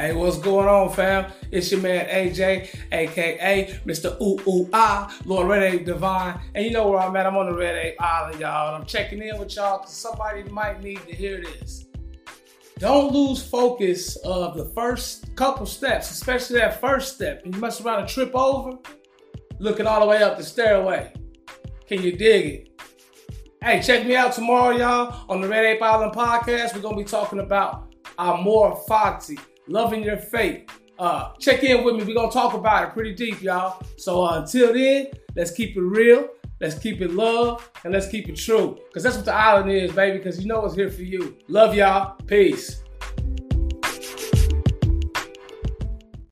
Hey, what's going on, fam? It's your man AJ, aka Mr. Ooh Ooh Ah, Lord Red Ape Divine. And you know where I'm at. I'm on the Red Ape Island, y'all. I'm checking in with y'all because somebody might need to hear this. Don't lose focus of the first couple steps, especially that first step. You must around and trip over, looking all the way up the stairway. Can you dig it? Hey, check me out tomorrow, y'all, on the Red Ape Island podcast. We're gonna be talking about Amor Fati, loving your faith. Uh, check in with me. We're gonna talk about it pretty deep, y'all. So uh, until then, let's keep it real, let's keep it love, and let's keep it true. Cause that's what the island is, baby. Cause you know it's here for you. Love y'all. Peace.